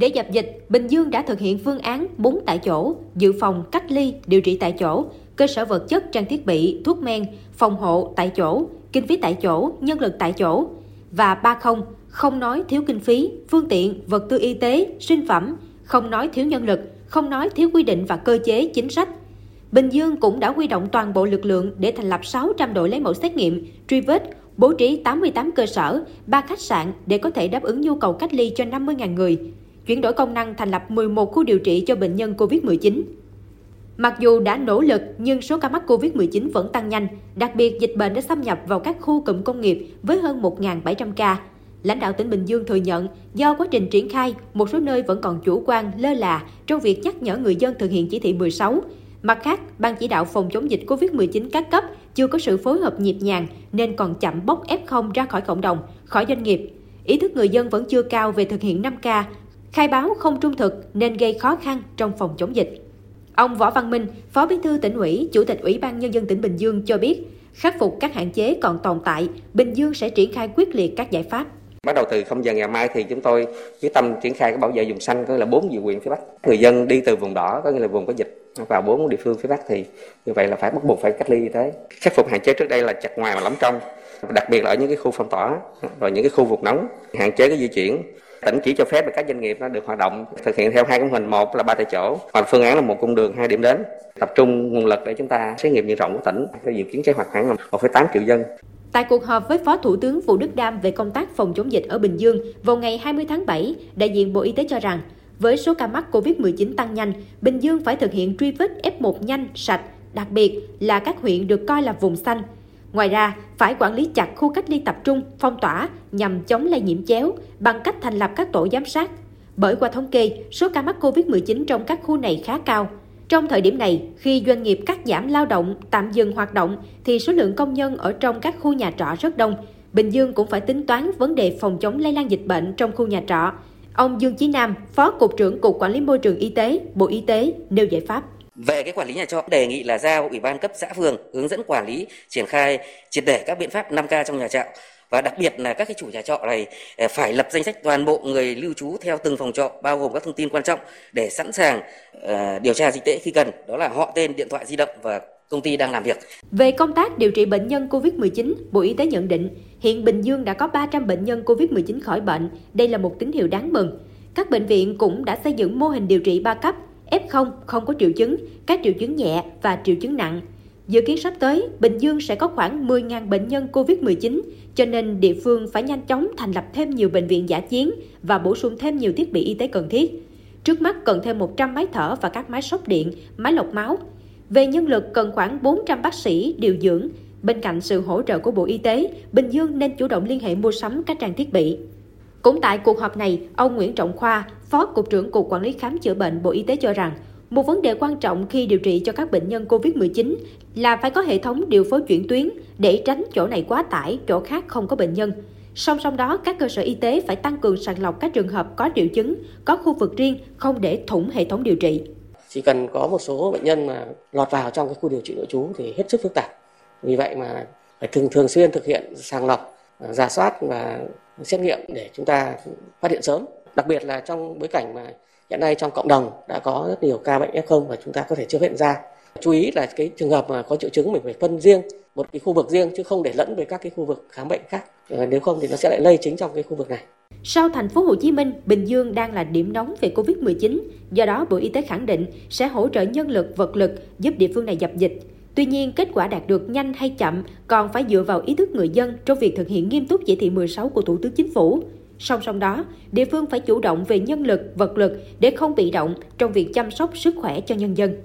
Để dập dịch, Bình Dương đã thực hiện phương án 4 tại chỗ, dự phòng, cách ly, điều trị tại chỗ, cơ sở vật chất, trang thiết bị, thuốc men, phòng hộ tại chỗ, kinh phí tại chỗ, nhân lực tại chỗ. Và 30, không nói thiếu kinh phí, phương tiện, vật tư y tế, sinh phẩm, không nói thiếu nhân lực, không nói thiếu quy định và cơ chế chính sách. Bình Dương cũng đã huy động toàn bộ lực lượng để thành lập 600 đội lấy mẫu xét nghiệm, truy vết, bố trí 88 cơ sở, 3 khách sạn để có thể đáp ứng nhu cầu cách ly cho 50.000 người, chuyển đổi công năng thành lập 11 khu điều trị cho bệnh nhân COVID-19. Mặc dù đã nỗ lực nhưng số ca mắc COVID-19 vẫn tăng nhanh, đặc biệt dịch bệnh đã xâm nhập vào các khu cụm công nghiệp với hơn 1.700 ca. Lãnh đạo tỉnh Bình Dương thừa nhận do quá trình triển khai, một số nơi vẫn còn chủ quan, lơ là trong việc nhắc nhở người dân thực hiện chỉ thị 16. Mặt khác, Ban chỉ đạo phòng chống dịch COVID-19 các cấp chưa có sự phối hợp nhịp nhàng nên còn chậm bóc F0 ra khỏi cộng đồng, khỏi doanh nghiệp. Ý thức người dân vẫn chưa cao về thực hiện 5K, khai báo không trung thực nên gây khó khăn trong phòng chống dịch. Ông Võ Văn Minh, Phó Bí thư tỉnh ủy, Chủ tịch Ủy ban Nhân dân tỉnh Bình Dương cho biết, khắc phục các hạn chế còn tồn tại, Bình Dương sẽ triển khai quyết liệt các giải pháp. Bắt đầu từ 0 giờ ngày mai thì chúng tôi quyết tâm triển khai cái bảo vệ vùng xanh có nghĩa là bốn địa quyền phía Bắc. Người dân đi từ vùng đỏ có nghĩa là vùng có dịch vào bốn địa phương phía Bắc thì như vậy là phải bắt buộc phải cách ly y tế. Khắc phục hạn chế trước đây là chặt ngoài mà lắm trong, đặc biệt là ở những cái khu phong tỏa rồi những cái khu vực nóng, hạn chế cái di chuyển tỉnh chỉ cho phép các doanh nghiệp nó được hoạt động thực hiện theo hai cái mô hình. Một là ba tại chỗ hoặc phương án là một cung đường hai điểm đến. Tập trung nguồn lực để chúng ta xét nghiệm diện rộng của tỉnh theo dự kiến kế hoạch khoảng 1,8 triệu dân. Tại cuộc họp với Phó Thủ tướng Vũ Đức Đam về công tác phòng chống dịch ở Bình Dương vào ngày 20 tháng 7, đại diện Bộ Y tế cho rằng, với số ca mắc COVID-19 tăng nhanh, Bình Dương phải thực hiện truy vết F1 nhanh, sạch, đặc biệt là các huyện được coi là vùng xanh. Ngoài ra, phải quản lý chặt khu cách ly tập trung, phong tỏa nhằm chống lây nhiễm chéo bằng cách thành lập các tổ giám sát. Bởi qua thống kê, số ca mắc COVID-19 trong các khu này khá cao. Trong thời điểm này, khi doanh nghiệp cắt giảm lao động, tạm dừng hoạt động, thì số lượng công nhân ở trong các khu nhà trọ rất đông. Bình Dương cũng phải tính toán vấn đề phòng chống lây lan dịch bệnh trong khu nhà trọ. Ông Dương Chí Nam, Phó Cục trưởng Cục Quản lý Môi trường Y tế, Bộ Y tế nêu giải pháp. Về cái quản lý nhà trọ, đề nghị là giao Ủy ban cấp xã phường hướng dẫn quản lý, triển khai triệt để các biện pháp 5K trong nhà trọ và đặc biệt là các cái chủ nhà trọ này ờ, phải lập danh sách toàn bộ người lưu trú theo từng phòng trọ bao gồm các thông tin quan trọng để sẵn sàng uh, điều tra dịch tễ khi cần đó là họ tên điện thoại di động và công ty đang làm việc. Về công tác điều trị bệnh nhân COVID-19, Bộ Y tế nhận định hiện Bình Dương đã có 300 bệnh nhân COVID-19 khỏi bệnh. Đây là một tín hiệu đáng mừng. Các bệnh viện cũng đã xây dựng mô hình điều trị 3 cấp, F0 không có triệu chứng, các triệu chứng nhẹ và triệu chứng nặng. Dự kiến sắp tới, Bình Dương sẽ có khoảng 10.000 bệnh nhân COVID-19, cho nên địa phương phải nhanh chóng thành lập thêm nhiều bệnh viện giả chiến và bổ sung thêm nhiều thiết bị y tế cần thiết. Trước mắt cần thêm 100 máy thở và các máy sốc điện, máy lọc máu. Về nhân lực cần khoảng 400 bác sĩ điều dưỡng. Bên cạnh sự hỗ trợ của Bộ Y tế, Bình Dương nên chủ động liên hệ mua sắm các trang thiết bị. Cũng tại cuộc họp này, ông Nguyễn Trọng Khoa, Phó Cục trưởng Cục Quản lý Khám chữa bệnh Bộ Y tế cho rằng, một vấn đề quan trọng khi điều trị cho các bệnh nhân COVID-19 là phải có hệ thống điều phối chuyển tuyến để tránh chỗ này quá tải, chỗ khác không có bệnh nhân. Song song đó, các cơ sở y tế phải tăng cường sàng lọc các trường hợp có triệu chứng, có khu vực riêng, không để thủng hệ thống điều trị. Chỉ cần có một số bệnh nhân mà lọt vào trong cái khu điều trị nội trú thì hết sức phức tạp. Vì vậy mà phải thường thường xuyên thực hiện sàng lọc, à, giả soát và xét nghiệm để chúng ta phát hiện sớm. Đặc biệt là trong bối cảnh mà hiện nay trong cộng đồng đã có rất nhiều ca bệnh F0 và chúng ta có thể chưa phát hiện ra. Chú ý là cái trường hợp mà có triệu chứng mình phải phân riêng một cái khu vực riêng chứ không để lẫn với các cái khu vực khám bệnh khác. Ờ, nếu không thì nó sẽ lại lây chính trong cái khu vực này. Sau thành phố Hồ Chí Minh, Bình Dương đang là điểm nóng về Covid-19, do đó Bộ Y tế khẳng định sẽ hỗ trợ nhân lực, vật lực giúp địa phương này dập dịch. Tuy nhiên, kết quả đạt được nhanh hay chậm còn phải dựa vào ý thức người dân trong việc thực hiện nghiêm túc chỉ thị 16 của Thủ tướng Chính phủ. Song song đó, địa phương phải chủ động về nhân lực, vật lực để không bị động trong việc chăm sóc sức khỏe cho nhân dân.